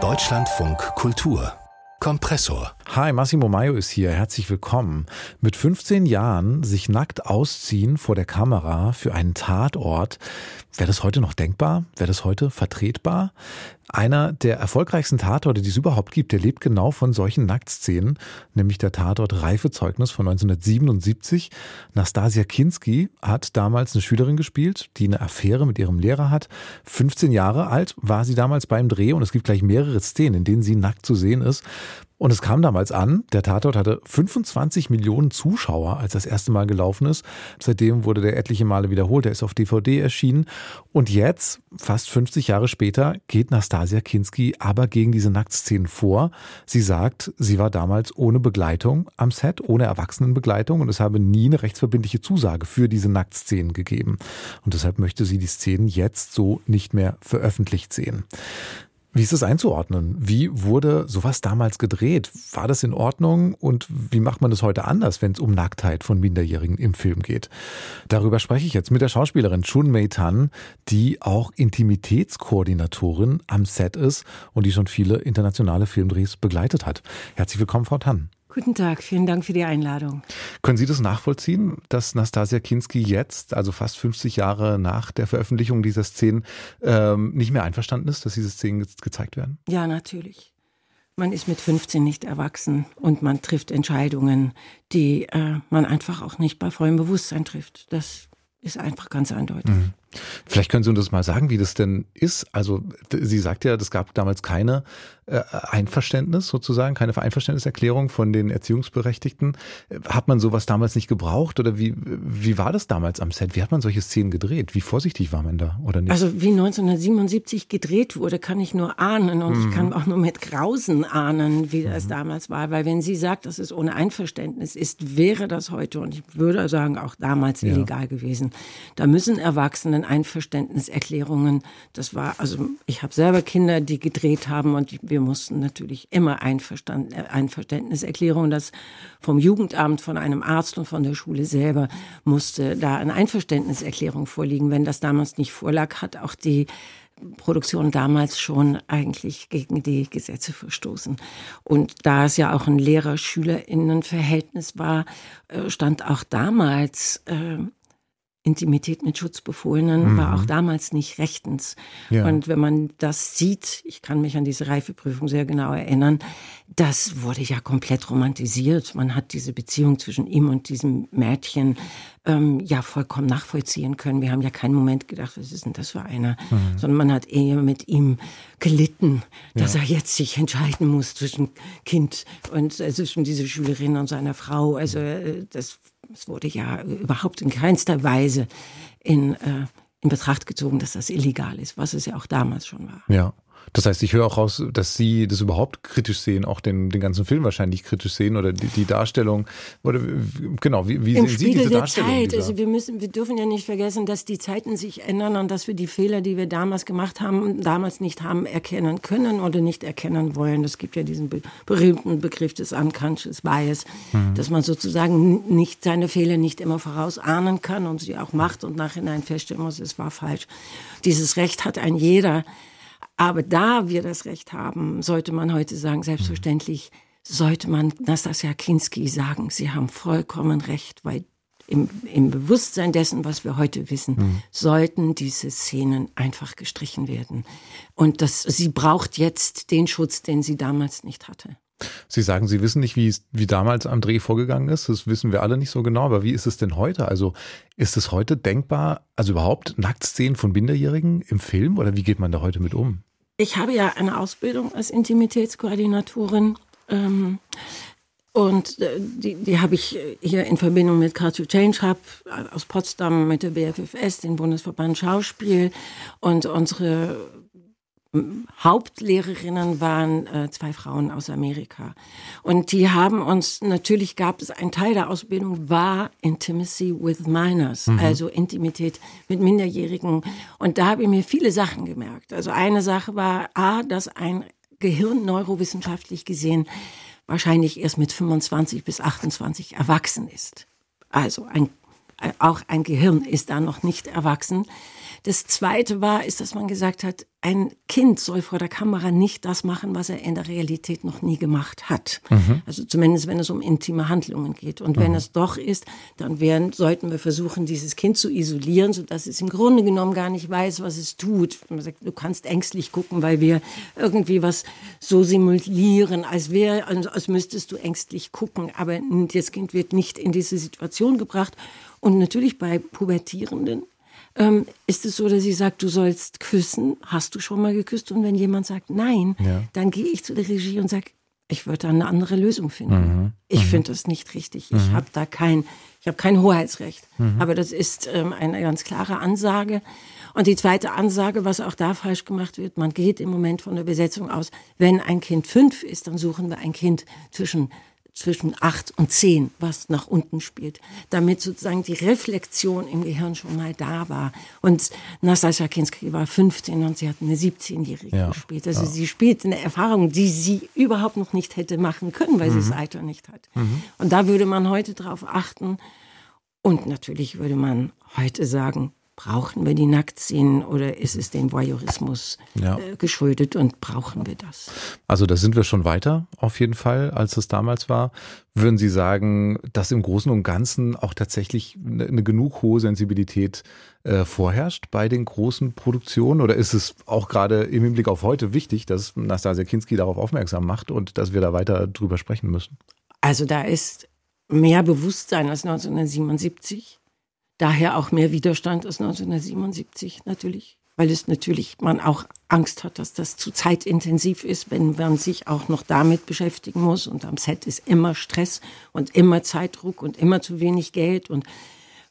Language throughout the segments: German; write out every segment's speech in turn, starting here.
Deutschlandfunk Kultur Kompressor. Hi, Massimo Maio ist hier. Herzlich willkommen. Mit 15 Jahren sich nackt ausziehen vor der Kamera für einen Tatort. Wäre das heute noch denkbar? Wäre das heute vertretbar? Einer der erfolgreichsten Tatorte, die es überhaupt gibt, der lebt genau von solchen Nacktszenen, nämlich der Tatort Reifezeugnis von 1977. Nastasia Kinski hat damals eine Schülerin gespielt, die eine Affäre mit ihrem Lehrer hat. 15 Jahre alt war sie damals beim Dreh und es gibt gleich mehrere Szenen, in denen sie nackt zu sehen ist. Und es kam damals an, der Tatort hatte 25 Millionen Zuschauer, als das erste Mal gelaufen ist. Seitdem wurde der etliche Male wiederholt, er ist auf DVD erschienen. Und jetzt, fast 50 Jahre später, geht Nastasia Kinski aber gegen diese Nacktszenen vor. Sie sagt, sie war damals ohne Begleitung am Set, ohne Erwachsenenbegleitung und es habe nie eine rechtsverbindliche Zusage für diese Nacktszenen gegeben. Und deshalb möchte sie die Szenen jetzt so nicht mehr veröffentlicht sehen. Wie ist das einzuordnen? Wie wurde sowas damals gedreht? War das in Ordnung? Und wie macht man das heute anders, wenn es um Nacktheit von Minderjährigen im Film geht? Darüber spreche ich jetzt mit der Schauspielerin Chun Mei Tan, die auch Intimitätskoordinatorin am Set ist und die schon viele internationale Filmdrehs begleitet hat. Herzlich willkommen, Frau Tan. Guten Tag, vielen Dank für die Einladung. Können Sie das nachvollziehen, dass Nastasia Kinski jetzt, also fast 50 Jahre nach der Veröffentlichung dieser Szenen, ähm, nicht mehr einverstanden ist, dass diese Szenen ge gezeigt werden? Ja, natürlich. Man ist mit 15 nicht erwachsen und man trifft Entscheidungen, die äh, man einfach auch nicht bei vollem Bewusstsein trifft. Das ist einfach ganz eindeutig. Mhm. Vielleicht können Sie uns das mal sagen, wie das denn ist. Also sie sagt ja, es gab damals keine Einverständnis sozusagen, keine Einverständniserklärung von den Erziehungsberechtigten. Hat man sowas damals nicht gebraucht oder wie, wie war das damals am Set? Wie hat man solche Szenen gedreht? Wie vorsichtig war man da oder nicht? Also wie 1977 gedreht wurde, kann ich nur ahnen und mhm. ich kann auch nur mit Grausen ahnen, wie das mhm. damals war. Weil wenn sie sagt, dass es ohne Einverständnis ist, wäre das heute und ich würde sagen auch damals ja. illegal gewesen. Da müssen Erwachsene eigenen Einverständniserklärungen. Das war, also ich habe selber Kinder, die gedreht haben und wir mussten natürlich immer Einverstand, äh, Einverständniserklärungen. Das vom Jugendamt, von einem Arzt und von der Schule selber musste da eine Einverständniserklärung vorliegen. Wenn das damals nicht vorlag, hat auch die Produktion damals schon eigentlich gegen die Gesetze verstoßen. Und da es ja auch ein Lehrer-SchülerInnen-Verhältnis war, äh, stand auch damals äh, Intimität mit Schutzbefohlenen mhm. war auch damals nicht rechtens. Ja. Und wenn man das sieht, ich kann mich an diese Reifeprüfung sehr genau erinnern, das wurde ja komplett romantisiert. Man hat diese Beziehung zwischen ihm und diesem Mädchen ähm, ja vollkommen nachvollziehen können. Wir haben ja keinen Moment gedacht, was ist denn das für einer, mhm. sondern man hat eher mit ihm gelitten, dass ja. er jetzt sich entscheiden muss zwischen Kind und äh, zwischen dieser Schülerin und seiner Frau. Also äh, das es wurde ja überhaupt in keinster Weise in, äh, in Betracht gezogen, dass das illegal ist, was es ja auch damals schon war. Ja. Das heißt, ich höre auch raus, dass Sie das überhaupt kritisch sehen, auch den, den ganzen Film wahrscheinlich kritisch sehen oder die, die Darstellung. Oder genau, wie, wie Im sehen Spiegel Sie diese der Darstellung? Zeit. Also wir müssen, wir dürfen ja nicht vergessen, dass die Zeiten sich ändern und dass wir die Fehler, die wir damals gemacht haben, damals nicht haben erkennen können oder nicht erkennen wollen. Es gibt ja diesen berühmten Begriff des Unconscious Bias, mhm. dass man sozusagen nicht seine Fehler nicht immer vorausahnen kann und sie auch macht und nachhinein feststellen muss, es war falsch. Dieses Recht hat ein jeder. Aber da wir das Recht haben, sollte man heute sagen, selbstverständlich sollte man Nastasia Kinski sagen, Sie haben vollkommen recht, weil im, im Bewusstsein dessen, was wir heute wissen, mhm. sollten diese Szenen einfach gestrichen werden. Und das, sie braucht jetzt den Schutz, den sie damals nicht hatte. Sie sagen, Sie wissen nicht, wie wie damals am Dreh vorgegangen ist. Das wissen wir alle nicht so genau. Aber wie ist es denn heute? Also ist es heute denkbar, also überhaupt Nacktszenen von Minderjährigen im Film oder wie geht man da heute mit um? Ich habe ja eine Ausbildung als Intimitätskoordinatorin. Ähm, und äh, die, die habe ich hier in Verbindung mit to Change Hub aus Potsdam, mit der BFFS, den Bundesverband Schauspiel. Und unsere Hauptlehrerinnen waren äh, zwei Frauen aus Amerika. Und die haben uns, natürlich gab es, ein Teil der Ausbildung war Intimacy with Minors, mhm. also Intimität mit Minderjährigen. Und da habe ich mir viele Sachen gemerkt. Also eine Sache war, A, dass ein Gehirn neurowissenschaftlich gesehen wahrscheinlich erst mit 25 bis 28 erwachsen ist. Also ein, auch ein Gehirn ist da noch nicht erwachsen. Das Zweite war, ist, dass man gesagt hat, ein Kind soll vor der Kamera nicht das machen, was er in der Realität noch nie gemacht hat. Mhm. Also zumindest, wenn es um intime Handlungen geht. Und wenn mhm. es doch ist, dann werden, sollten wir versuchen, dieses Kind zu isolieren, sodass es im Grunde genommen gar nicht weiß, was es tut. Man sagt, du kannst ängstlich gucken, weil wir irgendwie was so simulieren, als wäre, als müsstest du ängstlich gucken. Aber das Kind wird nicht in diese Situation gebracht. Und natürlich bei Pubertierenden ähm, ist es so, dass sie sagt, du sollst küssen. Hast du schon mal geküsst? Und wenn jemand sagt nein, ja. dann gehe ich zu der Regie und sage, ich würde da eine andere Lösung finden. Mhm. Ich mhm. finde das nicht richtig. Ich mhm. habe da kein, ich habe kein Hoheitsrecht. Mhm. Aber das ist ähm, eine ganz klare Ansage. Und die zweite Ansage, was auch da falsch gemacht wird, man geht im Moment von der Besetzung aus, wenn ein Kind fünf ist, dann suchen wir ein Kind zwischen zwischen acht und zehn, was nach unten spielt, damit sozusagen die Reflexion im Gehirn schon mal da war. Und Nastasia Kinski war 15 und sie hat eine 17-Jährige ja, gespielt. Also ja. sie spielt eine Erfahrung, die sie überhaupt noch nicht hätte machen können, weil mhm. sie das Alter nicht hat. Mhm. Und da würde man heute drauf achten. Und natürlich würde man heute sagen, brauchen wir die Nacktszenen oder ist es dem Voyeurismus ja. äh, geschuldet und brauchen wir das? Also da sind wir schon weiter auf jeden Fall, als es damals war. Würden Sie sagen, dass im Großen und Ganzen auch tatsächlich eine, eine genug hohe Sensibilität äh, vorherrscht bei den großen Produktionen? Oder ist es auch gerade im Hinblick auf heute wichtig, dass Nastasia Kinski darauf aufmerksam macht und dass wir da weiter drüber sprechen müssen? Also da ist mehr Bewusstsein als 1977 Daher auch mehr Widerstand als 1977 natürlich, weil es natürlich man auch Angst hat, dass das zu zeitintensiv ist, wenn man sich auch noch damit beschäftigen muss. Und am Set ist immer Stress und immer Zeitdruck und immer zu wenig Geld und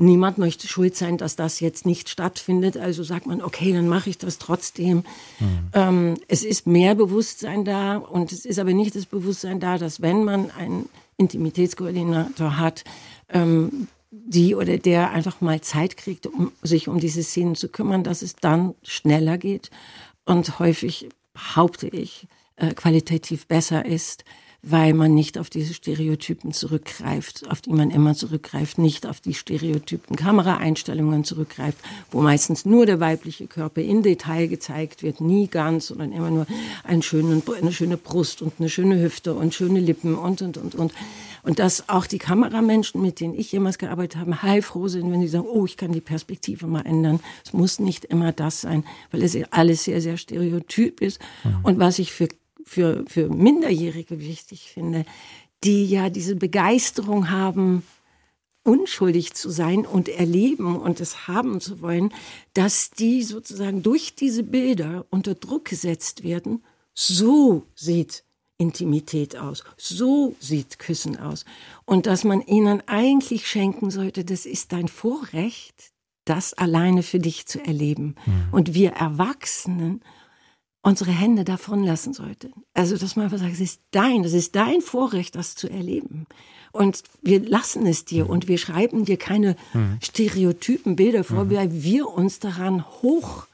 niemand möchte schuld sein, dass das jetzt nicht stattfindet. Also sagt man, okay, dann mache ich das trotzdem. Mhm. Ähm, es ist mehr Bewusstsein da und es ist aber nicht das Bewusstsein da, dass wenn man einen Intimitätskoordinator hat, ähm, die oder der einfach mal Zeit kriegt, um sich um diese Szenen zu kümmern, dass es dann schneller geht und häufig, behaupte ich, äh, qualitativ besser ist weil man nicht auf diese Stereotypen zurückgreift, auf die man immer zurückgreift, nicht auf die Stereotypen Kameraeinstellungen zurückgreift, wo meistens nur der weibliche Körper in Detail gezeigt wird, nie ganz, sondern immer nur einen schönen, eine schöne Brust und eine schöne Hüfte und schöne Lippen und, und, und, und. Und dass auch die Kameramenschen, mit denen ich jemals gearbeitet habe, heilfroh sind, wenn sie sagen, oh, ich kann die Perspektive mal ändern. Es muss nicht immer das sein, weil es alles sehr, sehr stereotyp ist. Mhm. Und was ich für für, für Minderjährige wichtig finde, die ja diese Begeisterung haben, unschuldig zu sein und erleben und es haben zu wollen, dass die sozusagen durch diese Bilder unter Druck gesetzt werden. So sieht Intimität aus, so sieht Küssen aus. Und dass man ihnen eigentlich schenken sollte, das ist dein Vorrecht, das alleine für dich zu erleben. Mhm. Und wir Erwachsenen unsere Hände davon lassen sollte. Also, dass man einfach sagt, es ist dein, es ist dein Vorrecht, das zu erleben. Und wir lassen es dir und wir schreiben dir keine mhm. stereotypen Bilder vor, mhm. weil wir uns daran hoch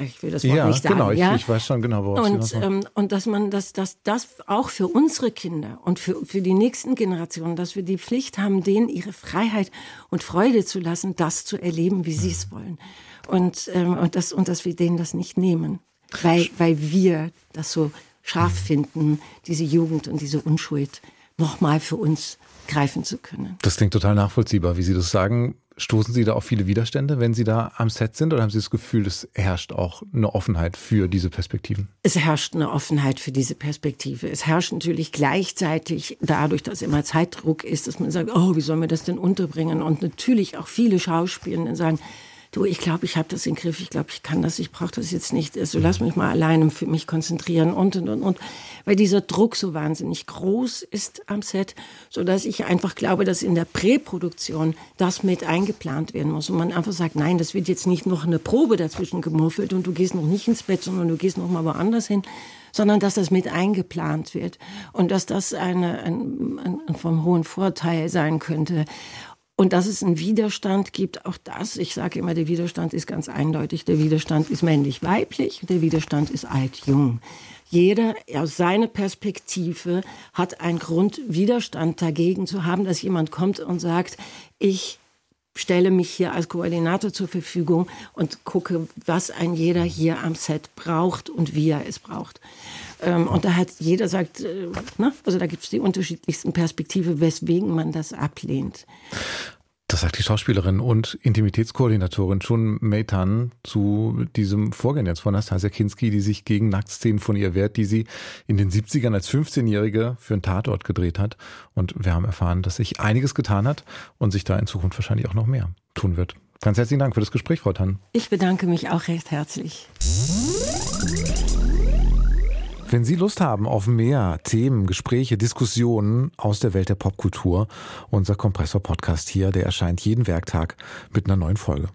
ich will das Wort ja, nicht sagen. Genau, ja, ich, ich weiß schon genau, worauf und, Sie ähm, und dass man das, das, das auch für unsere Kinder und für, für die nächsten Generationen, dass wir die Pflicht haben, denen ihre Freiheit und Freude zu lassen, das zu erleben, wie sie es wollen und, ähm, und, das, und dass wir denen das nicht nehmen, weil, weil wir das so scharf finden, diese Jugend und diese Unschuld nochmal für uns greifen zu können. Das klingt total nachvollziehbar, wie Sie das sagen. Stoßen Sie da auf viele Widerstände, wenn Sie da am Set sind, oder haben Sie das Gefühl, es herrscht auch eine Offenheit für diese Perspektiven? Es herrscht eine Offenheit für diese Perspektive. Es herrscht natürlich gleichzeitig dadurch, dass immer Zeitdruck ist, dass man sagt, oh, wie sollen wir das denn unterbringen? Und natürlich auch viele Schauspieler sagen, du, ich glaube, ich habe das in Griff, ich glaube, ich kann das, ich brauche das jetzt nicht, also lass mich mal alleine für mich konzentrieren und, und, und, und. Weil dieser Druck so wahnsinnig groß ist am Set, so dass ich einfach glaube, dass in der Präproduktion das mit eingeplant werden muss und man einfach sagt, nein, das wird jetzt nicht noch eine Probe dazwischen gemuffelt und du gehst noch nicht ins Bett, sondern du gehst noch mal woanders hin, sondern dass das mit eingeplant wird und dass das eine, ein, ein, ein vom hohen Vorteil sein könnte. Und dass es einen Widerstand gibt, auch das, ich sage immer, der Widerstand ist ganz eindeutig. Der Widerstand ist männlich-weiblich, der Widerstand ist alt-jung. Jeder aus seiner Perspektive hat einen Grund, Widerstand dagegen zu haben, dass jemand kommt und sagt, ich stelle mich hier als Koordinator zur Verfügung und gucke, was ein jeder hier am Set braucht und wie er es braucht. Ähm, und da hat jeder sagt, äh, ne? also da gibt es die unterschiedlichsten Perspektive, weswegen man das ablehnt. Das sagt die Schauspielerin und Intimitätskoordinatorin Chun Meitan zu diesem Vorgehen jetzt von Nastasia Kinski, die sich gegen Nacktszenen von ihr wehrt, die sie in den 70ern als 15-Jährige für einen Tatort gedreht hat. Und wir haben erfahren, dass sich einiges getan hat und sich da in Zukunft wahrscheinlich auch noch mehr tun wird. Ganz herzlichen Dank für das Gespräch, Frau Tann. Ich bedanke mich auch recht herzlich. Wenn Sie Lust haben auf mehr Themen, Gespräche, Diskussionen aus der Welt der Popkultur, unser Kompressor-Podcast hier, der erscheint jeden Werktag mit einer neuen Folge.